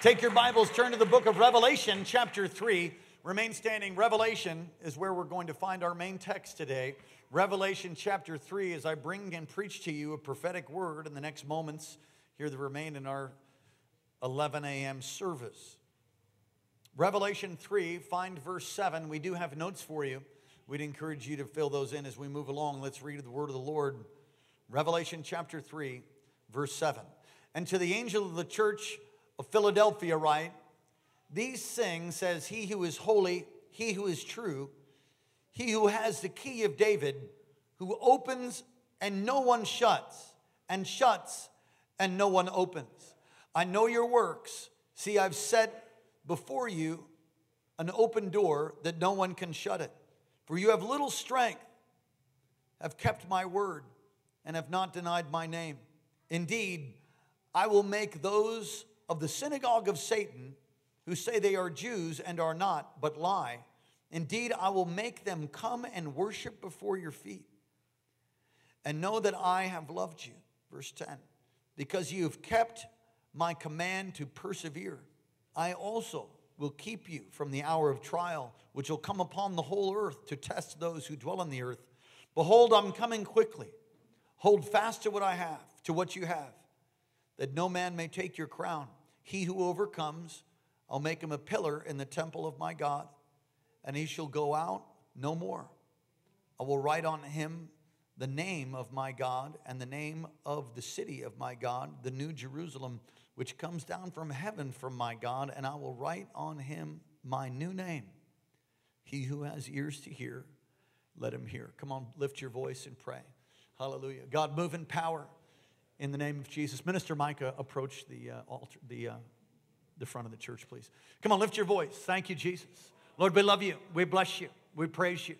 Take your Bibles, turn to the book of Revelation, chapter 3. Remain standing. Revelation is where we're going to find our main text today. Revelation chapter 3, as I bring and preach to you a prophetic word in the next moments here that remain in our 11 a.m. service. Revelation 3, find verse 7. We do have notes for you. We'd encourage you to fill those in as we move along. Let's read the word of the Lord. Revelation chapter 3, verse 7. And to the angel of the church of Philadelphia write, These things says he who is holy, he who is true, he who has the key of David, who opens and no one shuts, and shuts and no one opens. I know your works. See, I've set before you an open door that no one can shut it. For you have little strength, have kept my word, and have not denied my name. Indeed, I will make those of the synagogue of Satan who say they are Jews and are not, but lie. Indeed, I will make them come and worship before your feet and know that I have loved you. Verse 10 because you have kept my command to persevere, I also will keep you from the hour of trial, which will come upon the whole earth to test those who dwell on the earth. Behold, I'm coming quickly. Hold fast to what I have, to what you have, that no man may take your crown. He who overcomes, I'll make him a pillar in the temple of my God, and he shall go out no more. I will write on him the name of my God and the name of the city of my God, the new Jerusalem, which comes down from heaven from my God, and I will write on him my new name. He who has ears to hear, let him hear. Come on, lift your voice and pray. Hallelujah. God, move in power in the name of Jesus. Minister Micah, approach the uh, altar, the, uh, the front of the church, please. Come on, lift your voice. Thank you, Jesus. Lord, we love you. We bless you. We praise you.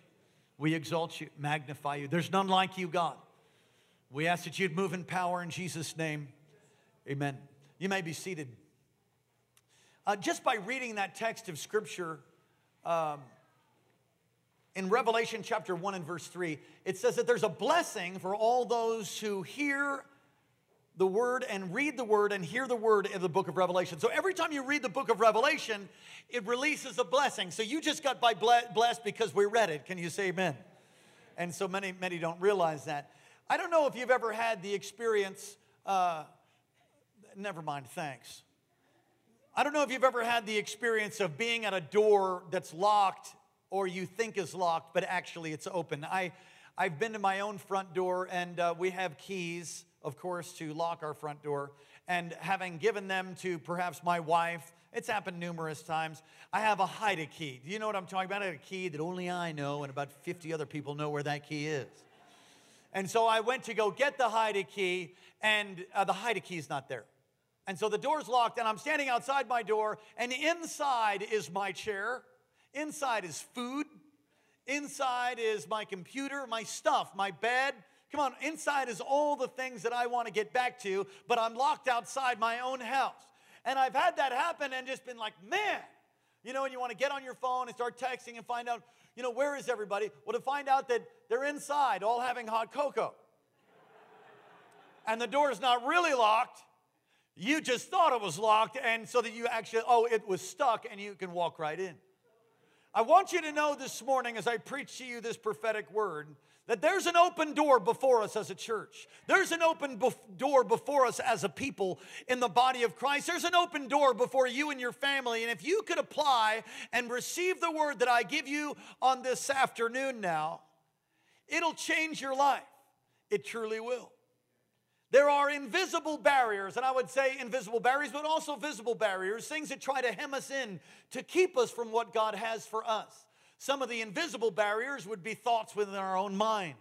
We exalt you, magnify you. There's none like you, God. We ask that you'd move in power in Jesus' name. Amen. You may be seated. Uh, just by reading that text of Scripture, um, in Revelation chapter 1 and verse 3, it says that there's a blessing for all those who hear the word and read the word and hear the word in the book of Revelation. So every time you read the book of Revelation, it releases a blessing. So you just got by blessed because we read it. Can you say amen? And so many, many don't realize that. I don't know if you've ever had the experience, uh, never mind, thanks. I don't know if you've ever had the experience of being at a door that's locked or you think is locked, but actually it's open. I, I've been to my own front door and uh, we have keys of course, to lock our front door. And having given them to perhaps my wife, it's happened numerous times. I have a hide a key. Do you know what I'm talking about? I a key that only I know, and about 50 other people know where that key is. And so I went to go get the hide a key, and uh, the hide a key is not there. And so the door's locked, and I'm standing outside my door, and inside is my chair, inside is food, inside is my computer, my stuff, my bed, Come on, inside is all the things that I want to get back to, but I'm locked outside my own house. And I've had that happen and just been like, man, you know, and you want to get on your phone and start texting and find out, you know, where is everybody? Well, to find out that they're inside all having hot cocoa. and the door is not really locked. You just thought it was locked, and so that you actually, oh, it was stuck, and you can walk right in. I want you to know this morning as I preach to you this prophetic word that there's an open door before us as a church. There's an open bef- door before us as a people in the body of Christ. There's an open door before you and your family. And if you could apply and receive the word that I give you on this afternoon now, it'll change your life. It truly will. There are invisible barriers, and I would say invisible barriers, but also visible barriers, things that try to hem us in to keep us from what God has for us. Some of the invisible barriers would be thoughts within our own minds.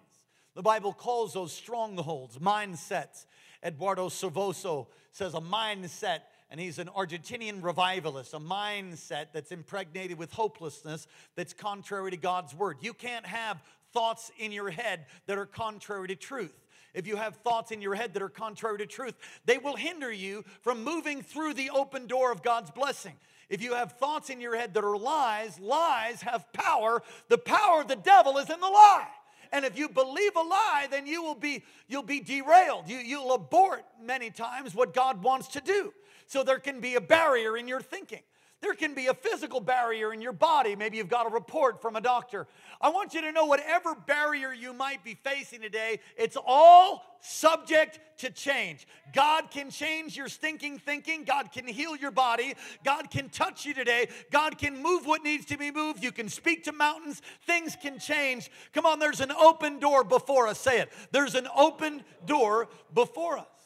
The Bible calls those strongholds, mindsets. Eduardo Silvoso says a mindset, and he's an Argentinian revivalist, a mindset that's impregnated with hopelessness that's contrary to God's word. You can't have thoughts in your head that are contrary to truth. If you have thoughts in your head that are contrary to truth, they will hinder you from moving through the open door of God's blessing. If you have thoughts in your head that are lies, lies have power. The power of the devil is in the lie. And if you believe a lie, then you will be you'll be derailed. You, you'll abort many times what God wants to do. So there can be a barrier in your thinking. There can be a physical barrier in your body. Maybe you've got a report from a doctor. I want you to know whatever barrier you might be facing today, it's all subject to change. God can change your stinking thinking. God can heal your body. God can touch you today. God can move what needs to be moved. You can speak to mountains. Things can change. Come on, there's an open door before us. Say it. There's an open door before us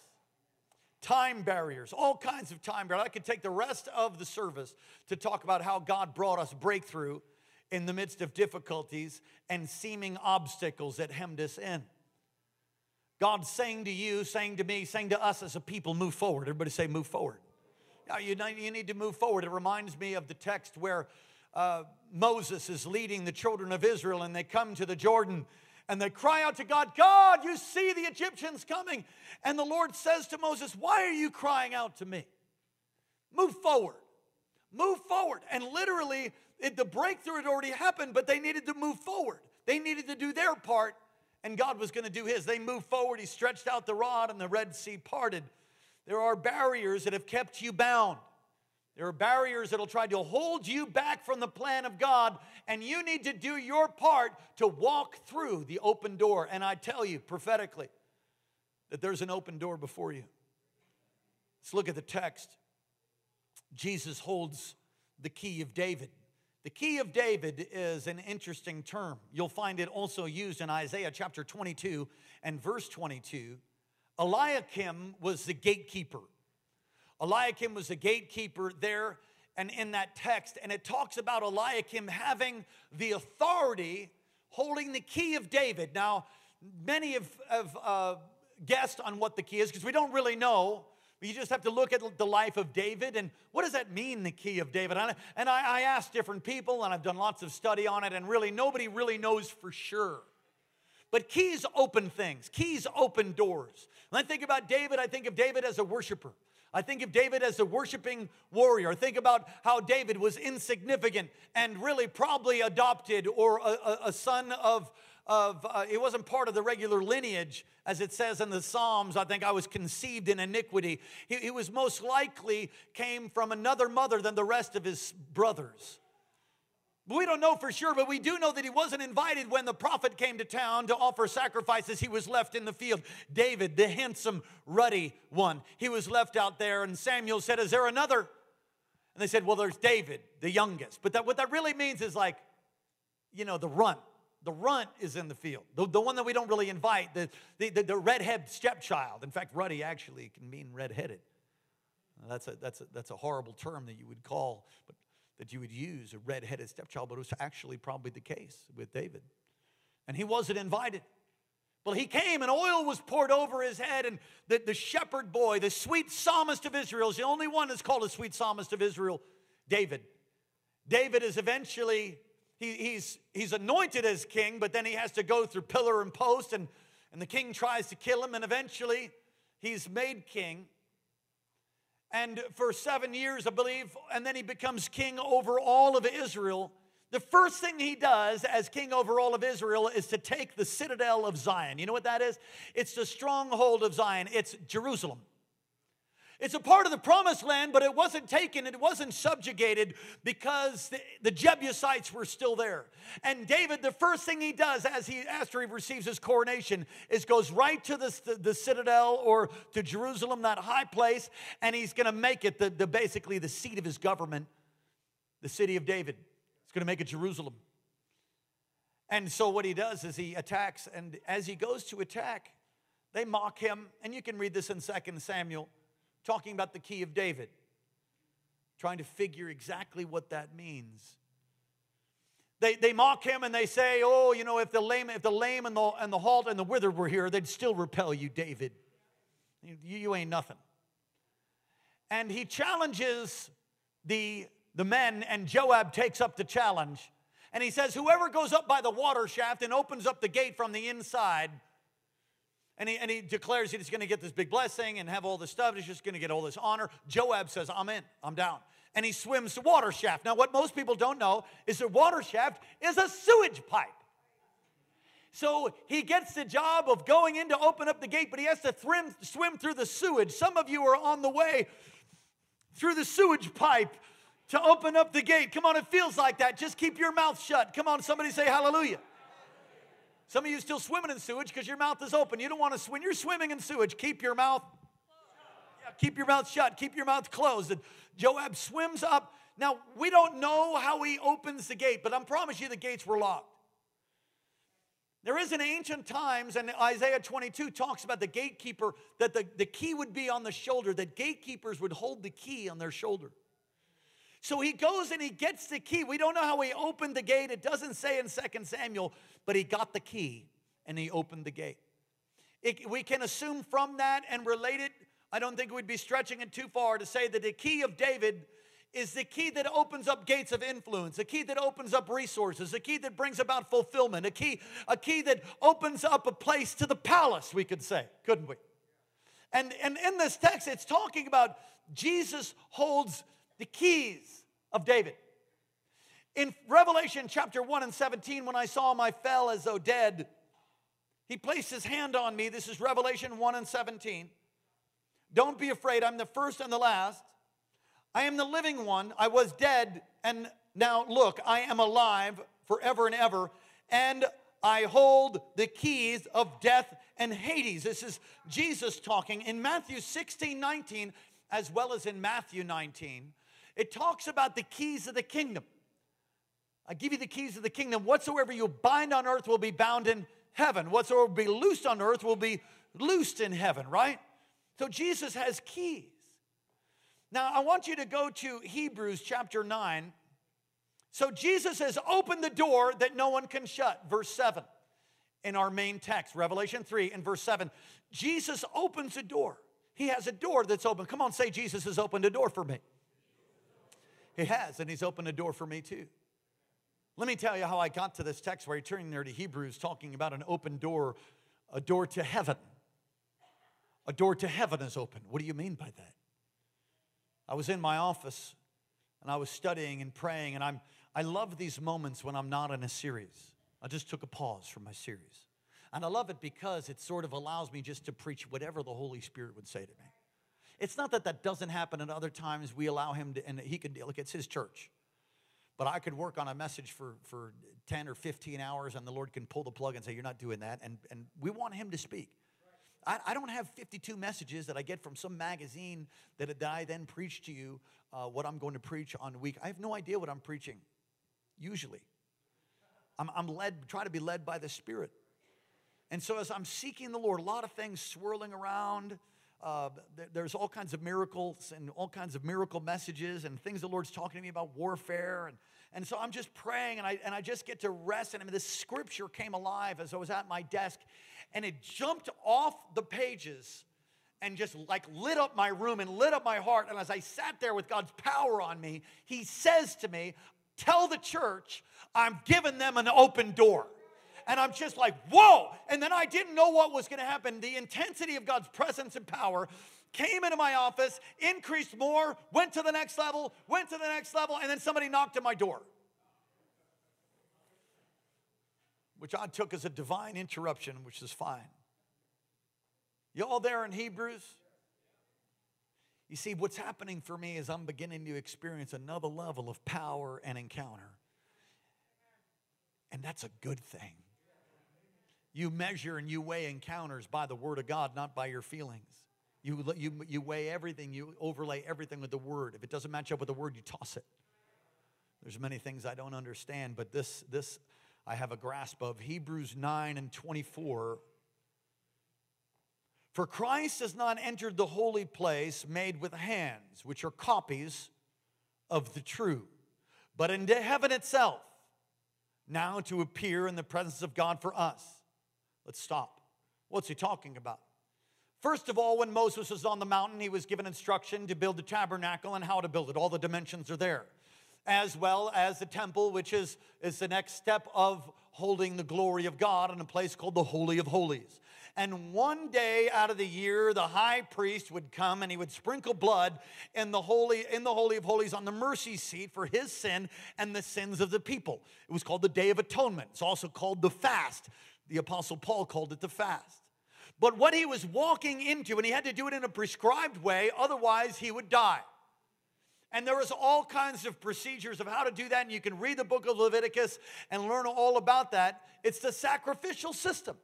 time barriers, all kinds of time barriers. I could take the rest of the service to talk about how God brought us breakthrough in the midst of difficulties and seeming obstacles that hemmed us in. God's saying to you, saying to me, saying to us as a people, move forward. Everybody say, move forward. Now, you, need to move forward. It reminds me of the text where uh, Moses is leading the children of Israel and they come to the Jordan and they cry out to God, God, you see the Egyptians coming. And the Lord says to Moses, Why are you crying out to me? Move forward. Move forward. And literally, it, the breakthrough had already happened, but they needed to move forward. They needed to do their part, and God was going to do his. They moved forward. He stretched out the rod, and the Red Sea parted. There are barriers that have kept you bound. There are barriers that'll try to hold you back from the plan of God, and you need to do your part to walk through the open door. And I tell you prophetically that there's an open door before you. Let's look at the text. Jesus holds the key of David. The key of David is an interesting term. You'll find it also used in Isaiah chapter 22 and verse 22. Eliakim was the gatekeeper. Eliakim was a gatekeeper there and in that text, and it talks about Eliakim having the authority holding the key of David. Now, many have, have uh, guessed on what the key is because we don't really know. You just have to look at the life of David and what does that mean, the key of David? And I, I asked different people and I've done lots of study on it, and really nobody really knows for sure. But keys open things, keys open doors. When I think about David, I think of David as a worshiper. I think of David as a worshiping warrior. Think about how David was insignificant and really probably adopted or a, a, son of, of uh, it wasn't part of the regular lineage, as it says in the Psalms. I think I was conceived in iniquity. He, he was most likely came from another mother than the rest of his brothers. We don't know for sure, but we do know that he wasn't invited when the prophet came to town to offer sacrifices. He was left in the field. David, the handsome, ruddy one, he was left out there. And Samuel said, Is there another? And they said, Well, there's David, the youngest. But that, what that really means is like, you know, the runt. The runt is in the field, the, the one that we don't really invite, the, the, the, the redhead stepchild. In fact, ruddy actually can mean redheaded. That's a, that's, a, that's a horrible term that you would call, but that you would use a red-headed stepchild, but it was actually probably the case with David. And he wasn't invited. Well, he came and oil was poured over his head, and the, the shepherd boy, the sweet psalmist of Israel, is the only one that's called a sweet psalmist of Israel, David. David is eventually, he, he's, he's anointed as king, but then he has to go through pillar and post, and, and the king tries to kill him, and eventually he's made king and for seven years, I believe, and then he becomes king over all of Israel. The first thing he does as king over all of Israel is to take the citadel of Zion. You know what that is? It's the stronghold of Zion, it's Jerusalem. It's a part of the promised land, but it wasn't taken, it wasn't subjugated because the, the, Jebusites were still there. And David, the first thing he does as he after he receives his coronation is goes right to the, the, the citadel or to Jerusalem, that high place, and he's gonna make it the, the basically the seat of his government, the city of David. He's gonna make it Jerusalem. And so what he does is he attacks, and as he goes to attack, they mock him, and you can read this in Second Samuel talking about the key of David, trying to figure exactly what that means. They, they mock him and they say, Oh, you know, if the lame, if the lame and the, and the halt and the withered were here, they'd still repel you, David. You, you ain't nothing. And he challenges the, the men, and Joab takes up the challenge. And he says, Whoever goes up by the water shaft and opens up the gate from the inside and he, and he declares he's going to get this big blessing and have all this stuff. He's just going to get all this honor. Joab says, I'm in, I'm down. And he swims the water shaft. Now, what most people don't know is the water shaft is a sewage pipe. So he gets the job of going in to open up the gate, but he has to swim, swim through the sewage. Some of you are on the way through the sewage pipe to open up the gate. Come on, it feels like that. Just keep your mouth shut. Come on, somebody say hallelujah. Some of you still swimming in sewage because your mouth is open. You don't want to, swim. you're swimming in sewage, keep your mouth, yeah, keep your mouth shut, keep your mouth closed. And Joab swims up. Now, we don't know how he opens the gate, but I'm promise you the gates were locked. There is in ancient times, and Isaiah 22 talks about the gatekeeper, that the, the key would be on the shoulder, that gatekeepers would hold the key on their shoulder. So he goes and he gets the key. We don't know how he opened the gate. It doesn't say in 2 Samuel, but he got the key and he opened the gate. It, we can assume from that and relate it. I don't think we'd be stretching it too far to say that the key of David is the key that opens up gates of influence, a key that opens up resources, a key that brings about fulfillment, a key, a key that opens up a place to the palace, we could say, couldn't we? And, and in this text, it's talking about Jesus holds the keys of David. In Revelation chapter 1 and 17, when I saw him, I fell as though dead. He placed his hand on me. This is Revelation 1 and 17. Don't be afraid, I'm the first and the last. I am the living one. I was dead, and now look, I am alive forever and ever, and I hold the keys of death and Hades. This is Jesus talking in Matthew 16, 19, as well as in Matthew 19. It talks about the keys of the kingdom. I give you the keys of the kingdom. Whatsoever you bind on earth will be bound in heaven. Whatsoever will be loosed on earth will be loosed in heaven, right? So Jesus has keys. Now, I want you to go to Hebrews chapter 9. So, Jesus has opened the door that no one can shut, verse 7 in our main text, Revelation 3 and verse 7. Jesus opens a door. He has a door that's open. Come on, say, Jesus has opened a door for me. He has, and He's opened a door for me too. Let me tell you how I got to this text where he turned there to Hebrews talking about an open door, a door to heaven. A door to heaven is open. What do you mean by that? I was in my office and I was studying and praying, and I'm, I love these moments when I'm not in a series. I just took a pause from my series. And I love it because it sort of allows me just to preach whatever the Holy Spirit would say to me. It's not that that doesn't happen at other times. We allow him to, and he can, look, it's his church. But I could work on a message for, for 10 or 15 hours, and the Lord can pull the plug and say, You're not doing that. And, and we want him to speak. I, I, don't have 52 messages that I get from some magazine that, that I then preach to you uh, what I'm going to preach on a week. I have no idea what I'm preaching, usually. I'm, I'm led, try to be led by the Spirit. And so as I'm seeking the Lord, a lot of things swirling around. Uh, there's all kinds of miracles and all kinds of miracle messages and things the Lord's talking to me about warfare. And, and so I'm just praying and I, and I just get to rest. And I mean, this scripture came alive as I was at my desk and it jumped off the pages and just like lit up my room and lit up my heart. And as I sat there with God's power on me, He says to me, Tell the church I'm giving them an open door. And I'm just like, whoa. And then I didn't know what was going to happen. The intensity of God's presence and power came into my office, increased more, went to the next level, went to the next level, and then somebody knocked at my door. which I took as a divine interruption, which is fine. You all there in Hebrews? You see, what's happening for me is I'm beginning to experience another level of power and encounter. And that's a good thing. You measure and you weigh encounters by the Word of God, not by your feelings. You, you, you weigh everything, you overlay everything with the Word. If it doesn't match up with the Word, you toss it. There's many things I don't understand, but this, this I have a grasp of. Hebrews 9 and 24. For Christ has not entered the holy place made with hands, which are copies of the true, but into heaven itself, now to appear in the presence of God for us. Let's stop. What's he talking about? First of all, when Moses was on the mountain, he was given instruction to build the tabernacle and how to build it. All the dimensions are there as well as the temple, which is, is the next step of holding the glory of God in a place called the Holy of Holies. And one day out of the year, the high priest would come and he would sprinkle blood in the holy in the holy of holies on the mercy seat for his sin and the sins of the people. It was called the Day of Atonement. It's also called the fast. The apostle Paul called it the fast. But what he was walking into, and he had to do it in a prescribed way, otherwise he would die. And there was all kinds of procedures of how to do that, and you can read the book of Leviticus and learn all about that. It's the sacrificial system.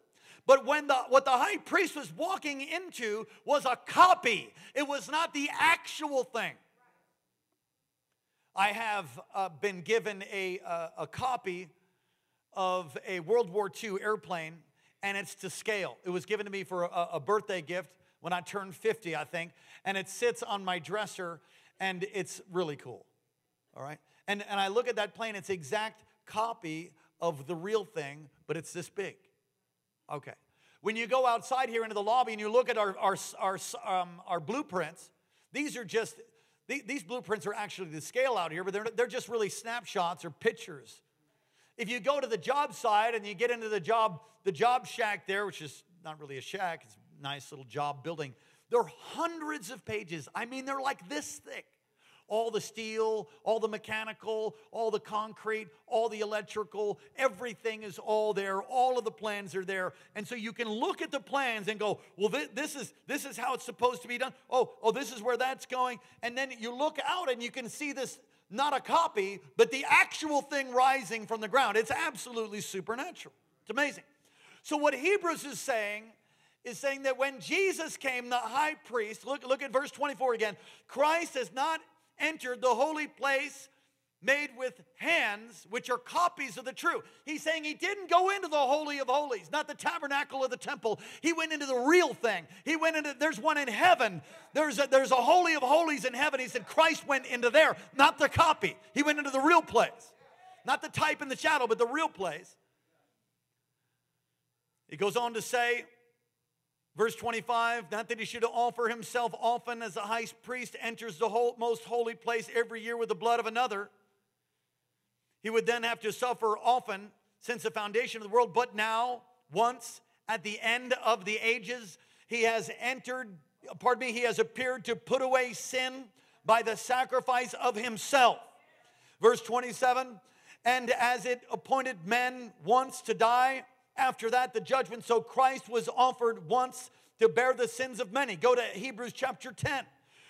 But when the what the high priest was walking into was a copy. It was not the actual thing. I have uh, been given a, uh, a copy of a World War II airplane, and it's to scale. It was given to me for a, a birthday gift when I turned 50, I think, and it sits on my dresser, and it's really cool. All right? And, and I look at that plane, it's exact copy of the real thing, but it's this big. Okay. When you go outside here into the lobby and you look at our, our, our, um, our blueprints, these are just, these blueprints are actually the scale out here, but they're, they're just really snapshots or pictures. If you go to the job site and you get into the job, the job shack there, which is not really a shack, it's a nice little job building, there are hundreds of pages. I mean, they're like this thick all the steel, all the mechanical, all the concrete, all the electrical, everything is all there. All of the plans are there. And so you can look at the plans and go, well, this is, this is how it's supposed to be done. Oh, oh, this is where that's going. And then you look out and you can see this, not a copy, but the actual thing rising from the ground. It's absolutely supernatural. It's amazing. So what Hebrews is saying is saying that when Jesus came, the high priest, look, look at verse 24 again, Christ has not entered the holy place made with hands, which are copies of the true. He's saying he didn't go into the Holy of Holies, not the tabernacle of the temple. He went into the real thing. He went into, there's one in heaven. There's a, there's a Holy of Holies in heaven. He said Christ went into there, not the copy. He went into the real place, not the type in the shadow, but the real place. He goes on to say, Verse 25, not that he should offer himself often as a high priest enters the whole, most holy place every year with the blood of another. He would then have to suffer often since the foundation of the world, but now, once at the end of the ages, he has entered, pardon me, he has appeared to put away sin by the sacrifice of himself. Verse 27, and as it appointed men once to die, after that, the judgment. So Christ was offered once to bear the sins of many. Go to Hebrews chapter 10.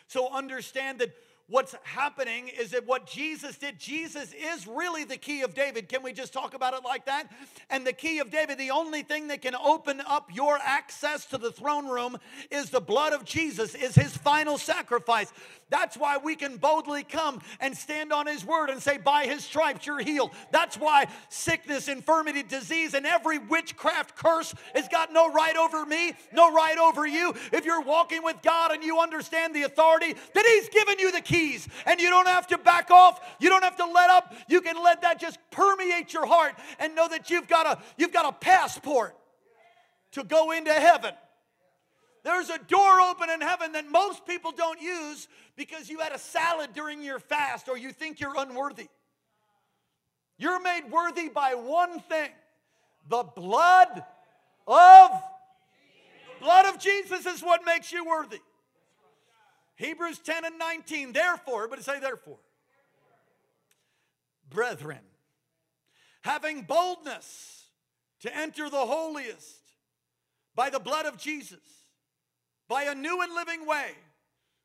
So understand that what's happening is that what Jesus did, Jesus is really the key of David. Can we just talk about it like that? And the key of David, the only thing that can open up your access to the throne room is the blood of Jesus, is his final sacrifice. That's why we can boldly come and stand on His word and say, By His stripes you're healed. That's why sickness, infirmity, disease, and every witchcraft curse has got no right over me, no right over you. If you're walking with God and you understand the authority that He's given you the keys, and you don't have to back off, you don't have to let up, you can let that just permeate your heart and know that you've got a, you've got a passport to go into heaven. There's a door open in heaven that most people don't use because you had a salad during your fast or you think you're unworthy. You're made worthy by one thing the blood of blood of Jesus is what makes you worthy. Hebrews 10 and 19, therefore, but say therefore. Brethren, having boldness to enter the holiest by the blood of Jesus by a new and living way,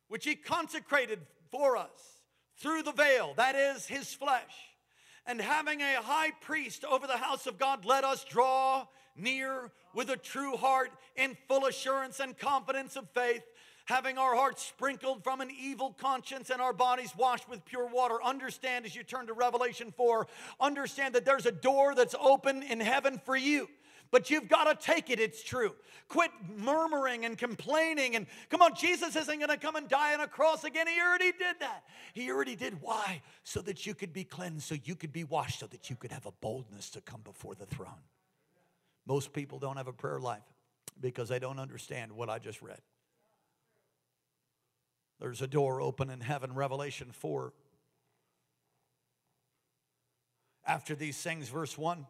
which he consecrated for us through the veil, that is his flesh. And having a high priest over the house of God, let us draw near with a true heart in full assurance and confidence of faith, having our hearts sprinkled from an evil conscience and our bodies washed with pure water. Understand as you turn to Revelation 4, understand that there's a door that's open in heaven for you but you've got to take it. It's true. Quit murmuring and complaining. And come on, Jesus isn't going to come and die on a cross again. He already did that. He already did. Why? So that you could be cleansed, so you could be washed, so that you could have a boldness to come before the throne. Most people don't have a prayer life because they don't understand what I just read. There's a door open in heaven, Revelation 4. After these things, verse 1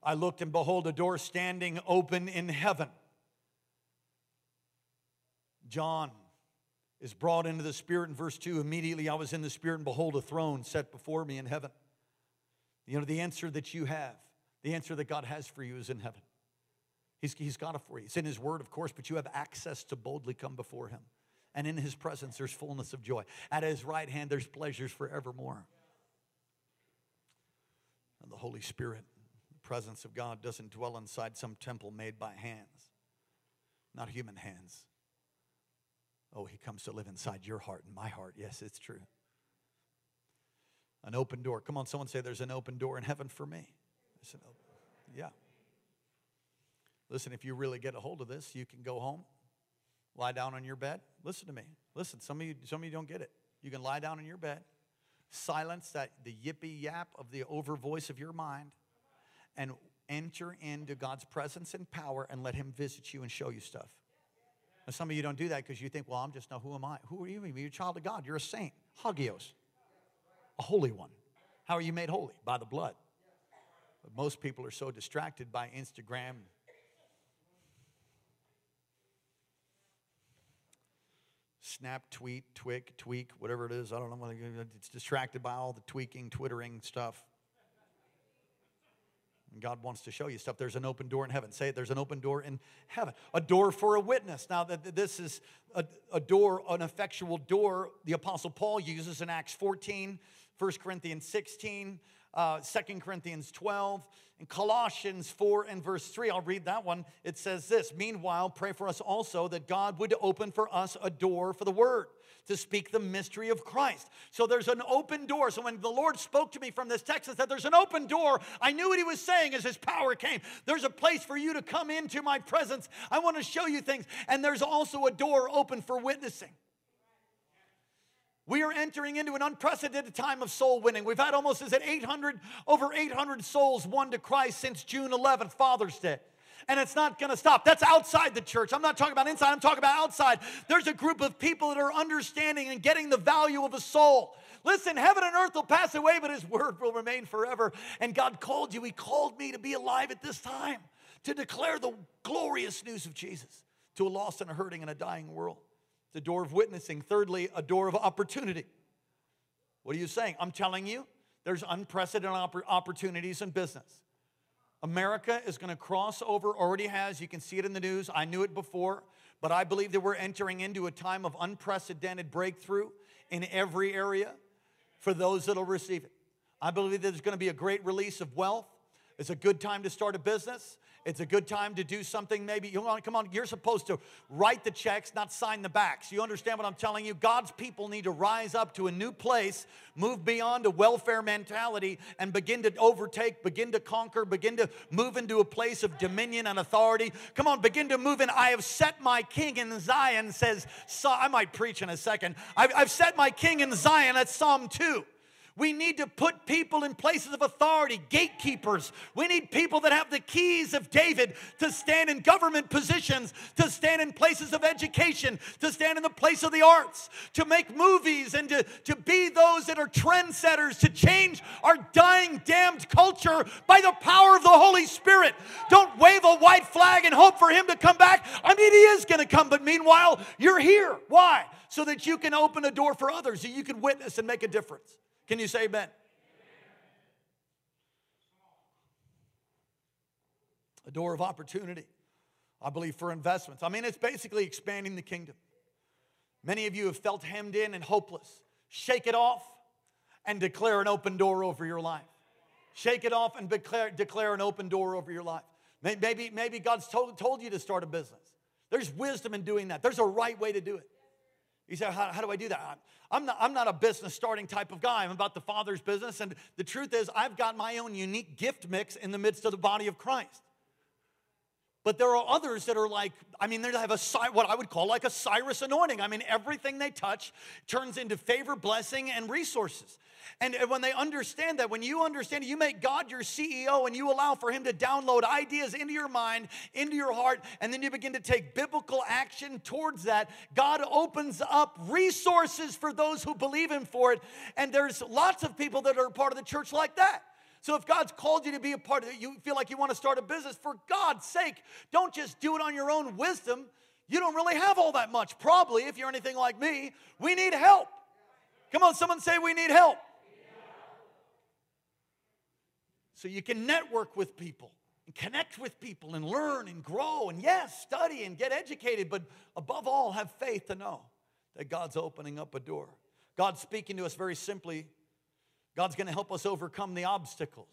I looked and behold a door standing open in heaven. John is brought into the Spirit in verse 2. Immediately I was in the Spirit, and behold, a throne set before me in heaven. You know, the answer that you have, the answer that God has for you is in heaven. He's, he's got it for you. It's in His Word, of course, but you have access to boldly come before Him. And in his presence, there's fullness of joy. At his right hand, there's pleasures forevermore. And the Holy Spirit, the presence of God, doesn't dwell inside some temple made by hands, not human hands. Oh, he comes to live inside your heart and my heart. Yes, it's true. An open door. Come on, someone say there's an open door in heaven for me. Yeah. Listen, if you really get a hold of this, you can go home, lie down on your bed. Listen to me. Listen, some of you, some of you don't get it. You can lie down in your bed, silence that the yippy yap of the over voice of your mind, and enter into God's presence and power and let Him visit you and show you stuff. And some of you don't do that because you think, well, I'm just now, who am I? Who are you? You're a child of God. You're a saint. Hagios, a holy one. How are you made holy? By the blood. But most people are so distracted by Instagram snap, tweet, twig, tweak, whatever it is. I don't know. It's distracted by all the tweaking, twittering stuff. And God wants to show you stuff. There's an open door in heaven. Say it, there's an open door in heaven. A door for a witness. Now, that this is a, a door, an effectual door the Apostle Paul uses in Acts 14, 1 Corinthians 16, uh, 2 Corinthians 12, and Colossians 4 and verse 3, I'll read that one. It says this Meanwhile, pray for us also that God would open for us a door for the word to speak the mystery of Christ. So there's an open door. So when the Lord spoke to me from this text said, There's an open door, I knew what He was saying as His power came. There's a place for you to come into my presence. I want to show you things. And there's also a door open for witnessing. We are entering into an unprecedented time of soul winning. We've had almost, is it 800, over 800 souls won to Christ since June 11th, Father's Day. And it's not gonna stop. That's outside the church. I'm not talking about inside, I'm talking about outside. There's a group of people that are understanding and getting the value of a soul. Listen, heaven and earth will pass away, but His word will remain forever. And God called you, He called me to be alive at this time, to declare the glorious news of Jesus to a lost and a hurting and a dying world the door of witnessing. Thirdly, a door of opportunity. What are you saying? I'm telling you, there's unprecedented opportunities in business. America is going to cross over, already has. You can see it in the news. I knew it before, but I believe that we're entering into a time of unprecedented breakthrough in every area for those that'll receive it. I believe that there's going to be a great release of wealth. It's a good time to start a business. It's a good time to do something maybe. You want, come on, you're supposed to write the checks, not sign the backs. You understand what I'm telling you? God's people need to rise up to a new place, move beyond a welfare mentality, and begin to overtake, begin to conquer, begin to move into a place of dominion and authority. Come on, begin to move in. I have set my king in Zion, says, I might preach in a second. I've, I've set my king in Zion, that's Psalm 2. We need to put people in places of authority, gatekeepers. We need people that have the keys of David to stand in government positions, to stand in places of education, to stand in the place of the arts, to make movies, and to, to be those that are trendsetters, to change our dying, damned culture by the power of the Holy Spirit. Don't wave a white flag and hope for Him to come back. I mean, He is going to come, but meanwhile, you're here. Why? So that you can open a door for others, so you can witness and make a difference. Can you say amen? A door of opportunity, I believe, for investments. I mean, it's basically expanding the kingdom. Many of you have felt hemmed in and hopeless. Shake it off and declare an open door over your life. Shake it off and declare, declare an open door over your life. Maybe, maybe God's told, told you to start a business. There's wisdom in doing that, there's a right way to do it. You say, how, how, do I do that? I'm not, I'm not a business starting type of guy. I'm about the Father's business. And the truth is, I've got my own unique gift mix in the midst of the body of Christ. But there are others that are like, I mean, they have a what I would call like a Cyrus anointing. I mean, everything they touch turns into favor, blessing, and resources. And when they understand that, when you understand you make God your CEO and you allow for Him to download ideas into your mind, into your heart, and then you begin to take biblical action towards that. God opens up resources for those who believe Him for it. And there's lots of people that are part of the church like that. So if God's called you to be a part of it, you feel like you want to start a business, for God's sake, don't just do it on your own wisdom. You don't really have all that much. Probably, if you're anything like me, we need help. Come on, someone say we need help. So you can network with people and connect with people and learn and grow and yes, study and get educated, but above all, have faith to know that God's opening up a door. God's speaking to us very simply. God's going to help us overcome the obstacles.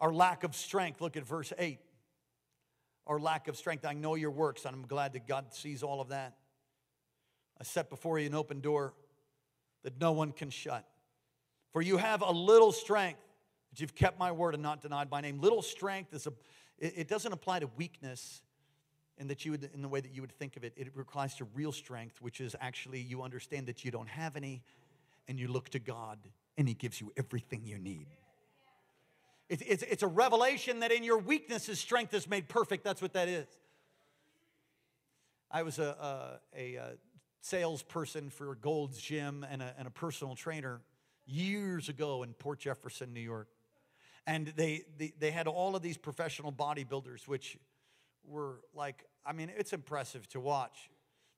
Our lack of strength. Look at verse 8. Our lack of strength. I know your works, and I'm glad that God sees all of that. I set before you an open door that no one can shut. For you have a little strength, but you've kept my word and not denied my name. Little strength is a, it doesn't apply to weakness in that you would, in the way that you would think of it. It requires to real strength, which is actually you understand that you don't have any, and you look to God, and He gives you everything you need. It's, it's, it's a revelation that in your weaknesses, strength is made perfect. That's what that is. I was a, a, a salesperson for Gold's Gym and a, and a personal trainer years ago in Port Jefferson, New York. And they, they, they had all of these professional bodybuilders, which were like, I mean, it's impressive to watch.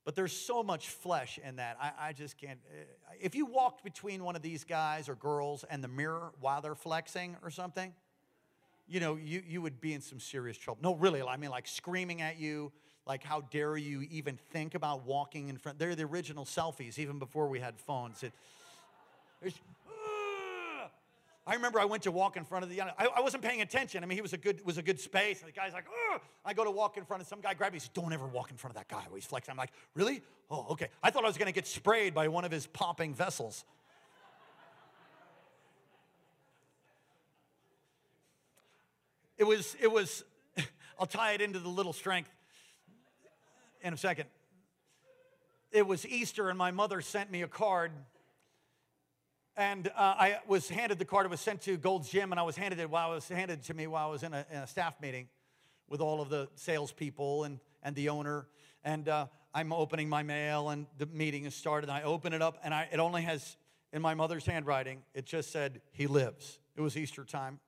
But there's so much flesh in that. I, I just can't. Eh, if you walked between one of these guys or girls and the mirror while they're flexing or something, you know, you, you would be in some serious trouble. No, really, I mean, like screaming at you, like, how dare you even think about walking in front? They're the original selfies, even before we had phones. It, I remember I went to walk in front of the. I, I wasn't paying attention. I mean, he was a good was a good space. And the guy's like, Ugh! I go to walk in front of some guy. Grab me. He says, "Don't ever walk in front of that guy." He's flexing. I'm like, "Really? Oh, okay." I thought I was going to get sprayed by one of his popping vessels. It was. It was. I'll tie it into the little strength in a second. It was Easter, and my mother sent me a card and uh, I was handed the card. It was sent to Gold's Gym, and I was handed it while it was handed to me while I was in a, in a staff meeting with all of the salespeople and, and the owner. And uh, I'm opening my mail, and the meeting is started. And I open it up, and I, it only has, in my mother's handwriting, it just said, He lives. It was Easter time.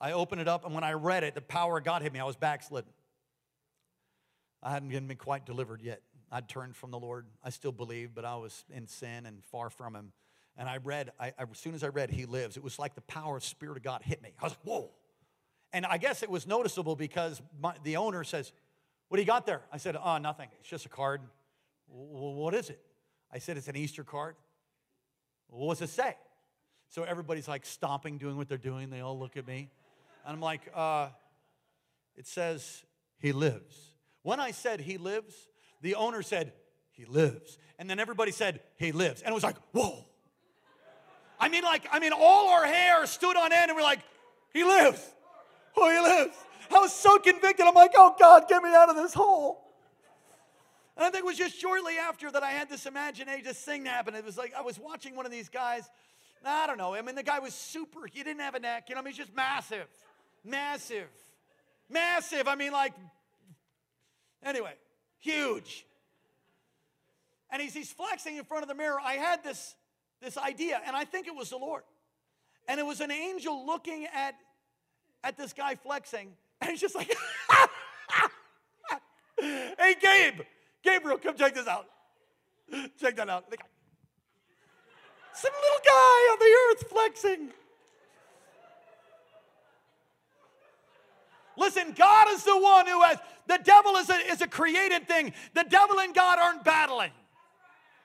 I opened it up, and when I read it, the power of God hit me. I was backslidden. I hadn't been quite delivered yet. I'd turned from the Lord. I still believed, but I was in sin and far from Him. And I read, I, I, as soon as I read He Lives, it was like the power of Spirit of God hit me. I was like, whoa. And I guess it was noticeable because my, the owner says, What do you got there? I said, Oh, nothing. It's just a card. Well, what is it? I said, It's an Easter card. Well, what's it say? So everybody's like stopping, doing what they're doing. They all look at me. And I'm like, uh, It says, He lives. When I said He lives, the owner said, He lives. And then everybody said, He lives. And it was like, Whoa. I mean, like, I mean, all our hair stood on end and we're like, He lives. Oh, He lives. I was so convicted. I'm like, oh God, get me out of this hole. And I think it was just shortly after that I had this imagination, this thing happen. It was like I was watching one of these guys. I don't know. I mean, the guy was super. He didn't have a neck. You know, I mean, he's just massive, massive, massive. I mean, like, anyway, huge. And he's, he's flexing in front of the mirror. I had this this idea, and I think it was the Lord. And it was an angel looking at, at this guy flexing, and he's just like, hey, Gabe, Gabriel, come check this out. Check that out. Some little guy on the earth flexing. Listen, God is the one who has, the devil is a, is a created thing. The devil and God aren't battling.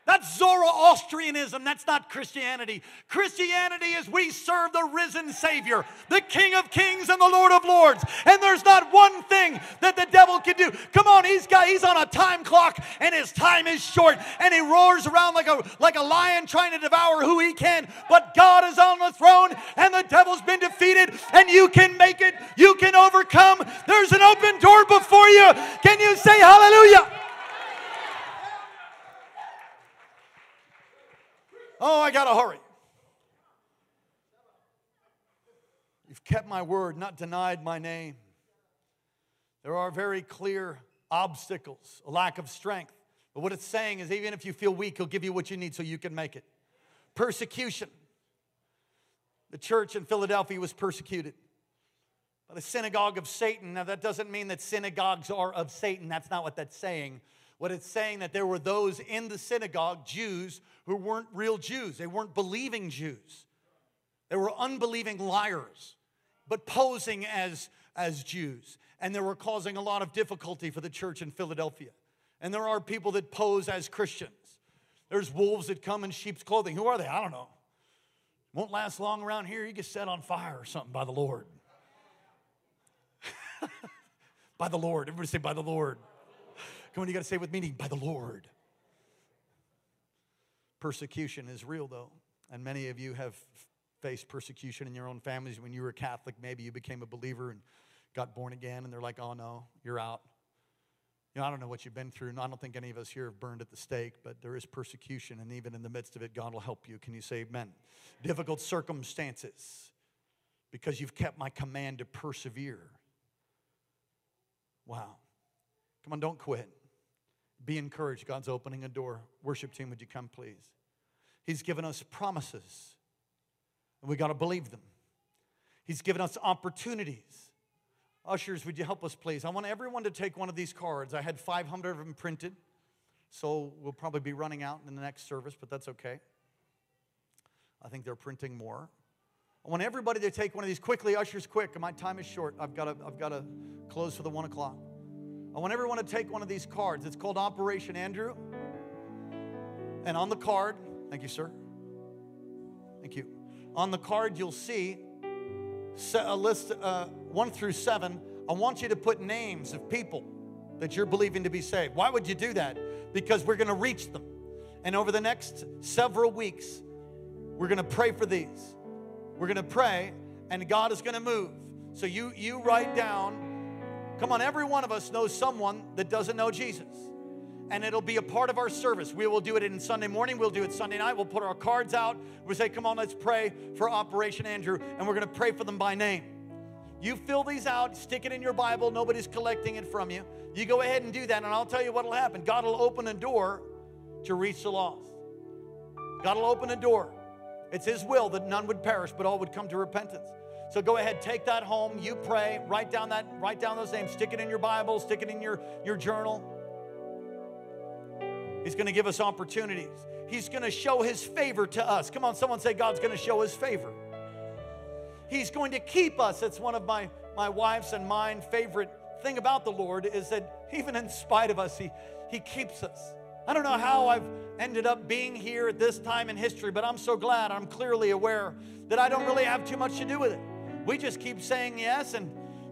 That's Zoroastrianism. That's not Christianity. Christianity is we serve the risen Savior, the King of Kings and the Lord of Lords. And there's not one thing that the devil can do. Come on, he's got he's on a time clock and his time is short and he roars around like a like a lion trying to devour who he can. But God is on the throne and the devil's been defeated and you can make it. You can overcome. There's an open door before you. Can you say hallelujah? Oh, I got to hurry. You've kept my word, not denied my name. There are very clear obstacles, a lack of strength. But what it's saying is, even if you feel weak, He'll give you what you need so you can make it. Persecution. The church in Philadelphia was persecuted by the synagogue of Satan. Now, that doesn't mean that synagogues are of Satan. That's not what that's saying. What it's saying that there were those in the synagogue, Jews, who weren't real Jews. They weren't believing Jews. They were unbelieving liars, but posing as, as Jews. And they were causing a lot of difficulty for the church in Philadelphia. And there are people that pose as Christians. There's wolves that come in sheep's clothing. Who are they? I don't know. Won't last long around here. You get set on fire or something by the Lord. by the Lord. Everybody say, by the Lord. Come on, you got to say with meaning, by the Lord. Persecution is real, though. And many of you have faced persecution in your own families. When you were Catholic, maybe you became a believer and got born again, and they're like, oh no, you're out. You know, I don't know what you've been through, and I don't think any of us here have burned at the stake, but there is persecution, and even in the midst of it, God will help you. Can you say amen? Difficult circumstances because you've kept my command to persevere. Wow. Come on, don't quit. Be encouraged. God's opening a door. Worship team, would you come, please? He's given us promises, and we got to believe them. He's given us opportunities. Ushers, would you help us, please? I want everyone to take one of these cards. I had 500 of them printed, so we'll probably be running out in the next service, but that's okay. I think they're printing more. I want everybody to take one of these quickly. Ushers, quick. My time is short. I've got to, I've got to close for the one o'clock. I want everyone to take one of these cards. It's called Operation Andrew. And on the card, thank you, sir. Thank you. On the card, you'll see a list uh, one through seven. I want you to put names of people that you're believing to be saved. Why would you do that? Because we're going to reach them. And over the next several weeks, we're going to pray for these. We're going to pray, and God is going to move. So you you write down Come on, every one of us knows someone that doesn't know Jesus. And it'll be a part of our service. We will do it in Sunday morning. We'll do it Sunday night. We'll put our cards out. We'll say, Come on, let's pray for Operation Andrew. And we're going to pray for them by name. You fill these out, stick it in your Bible. Nobody's collecting it from you. You go ahead and do that, and I'll tell you what will happen. God will open a door to reach the lost. God will open a door. It's His will that none would perish, but all would come to repentance. So go ahead, take that home. You pray, write down that, write down those names, stick it in your Bible, stick it in your, your journal. He's going to give us opportunities. He's going to show his favor to us. Come on, someone say God's going to show his favor. He's going to keep us. That's one of my, my wife's and mine favorite thing about the Lord is that even in spite of us, he, he keeps us. I don't know how I've ended up being here at this time in history, but I'm so glad I'm clearly aware that I don't really have too much to do with it we just keep saying yes and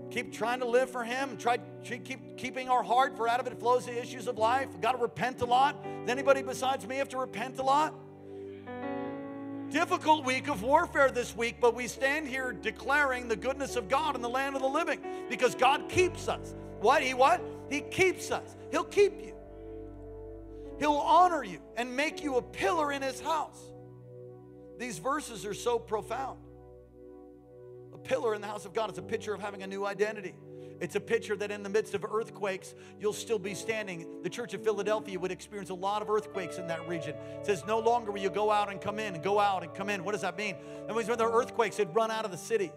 keep trying to live for Him, try keep keeping our heart, for out of it flows the issues of life. Got to repent a lot. Does anybody besides me have to repent a lot? Difficult week of warfare this week, but we stand here declaring the goodness of God in the land of the living because God keeps us. What? He what? He keeps us. He'll keep you. He'll honor you and make you a pillar in His house. These verses are so profound pillar in the house of God. It's a picture of having a new identity. It's a picture that in the midst of earthquakes, you'll still be standing. The church of Philadelphia would experience a lot of earthquakes in that region. It says, No longer will you go out and come in and go out and come in. What does that mean? That means when there are earthquakes, it'd run out of the city.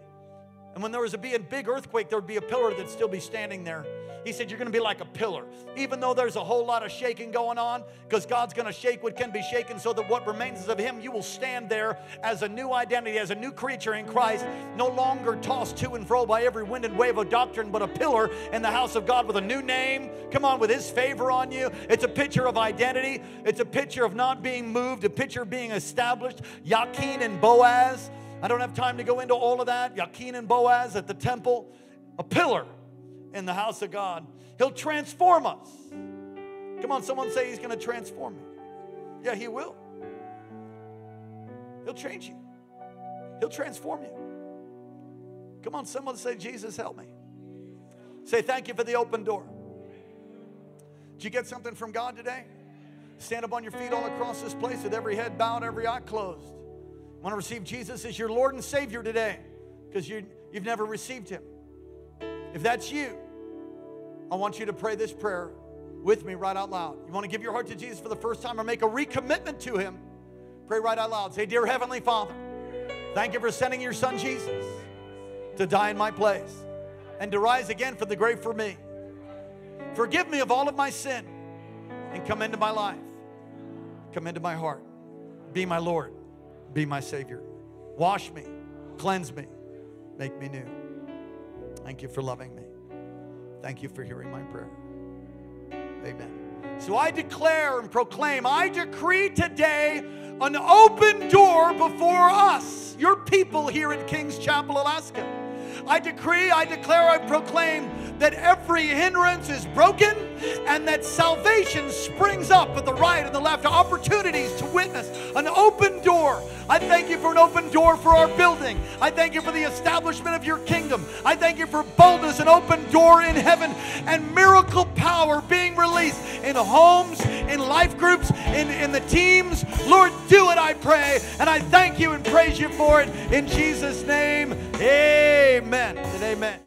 And when there was a big earthquake, there would be a pillar that'd still be standing there. He said, You're going to be like a pillar. Even though there's a whole lot of shaking going on, because God's going to shake what can be shaken so that what remains of Him, you will stand there as a new identity, as a new creature in Christ, no longer tossed to and fro by every wind and wave of doctrine, but a pillar in the house of God with a new name. Come on, with His favor on you. It's a picture of identity, it's a picture of not being moved, a picture of being established. Yakin and Boaz. I don't have time to go into all of that. Yakin and Boaz at the temple, a pillar in the house of God. He'll transform us. Come on, someone say He's going to transform me. Yeah, He will. He'll change you, He'll transform you. Come on, someone say, Jesus, help me. Say, thank you for the open door. Did you get something from God today? Stand up on your feet all across this place with every head bowed, every eye closed. Want to receive Jesus as your Lord and Savior today because you, you've never received Him. If that's you, I want you to pray this prayer with me right out loud. You want to give your heart to Jesus for the first time or make a recommitment to Him? Pray right out loud. Say, Dear Heavenly Father, thank you for sending your Son Jesus to die in my place and to rise again from the grave for me. Forgive me of all of my sin and come into my life. Come into my heart. Be my Lord. Be my Savior. Wash me. Cleanse me. Make me new. Thank you for loving me. Thank you for hearing my prayer. Amen. So I declare and proclaim, I decree today an open door before us, your people here in Kings Chapel, Alaska. I decree, I declare, I proclaim that every hindrance is broken and that salvation springs up at the right and the left, opportunities to witness, an open door. I thank you for an open door for our building. I thank you for the establishment of your kingdom. I thank you for boldness, an open door in heaven, and miracle power being released in homes, in life groups, in, in the teams. Lord, do it, I pray. And I thank you and praise you for it in Jesus' name. Amen and amen.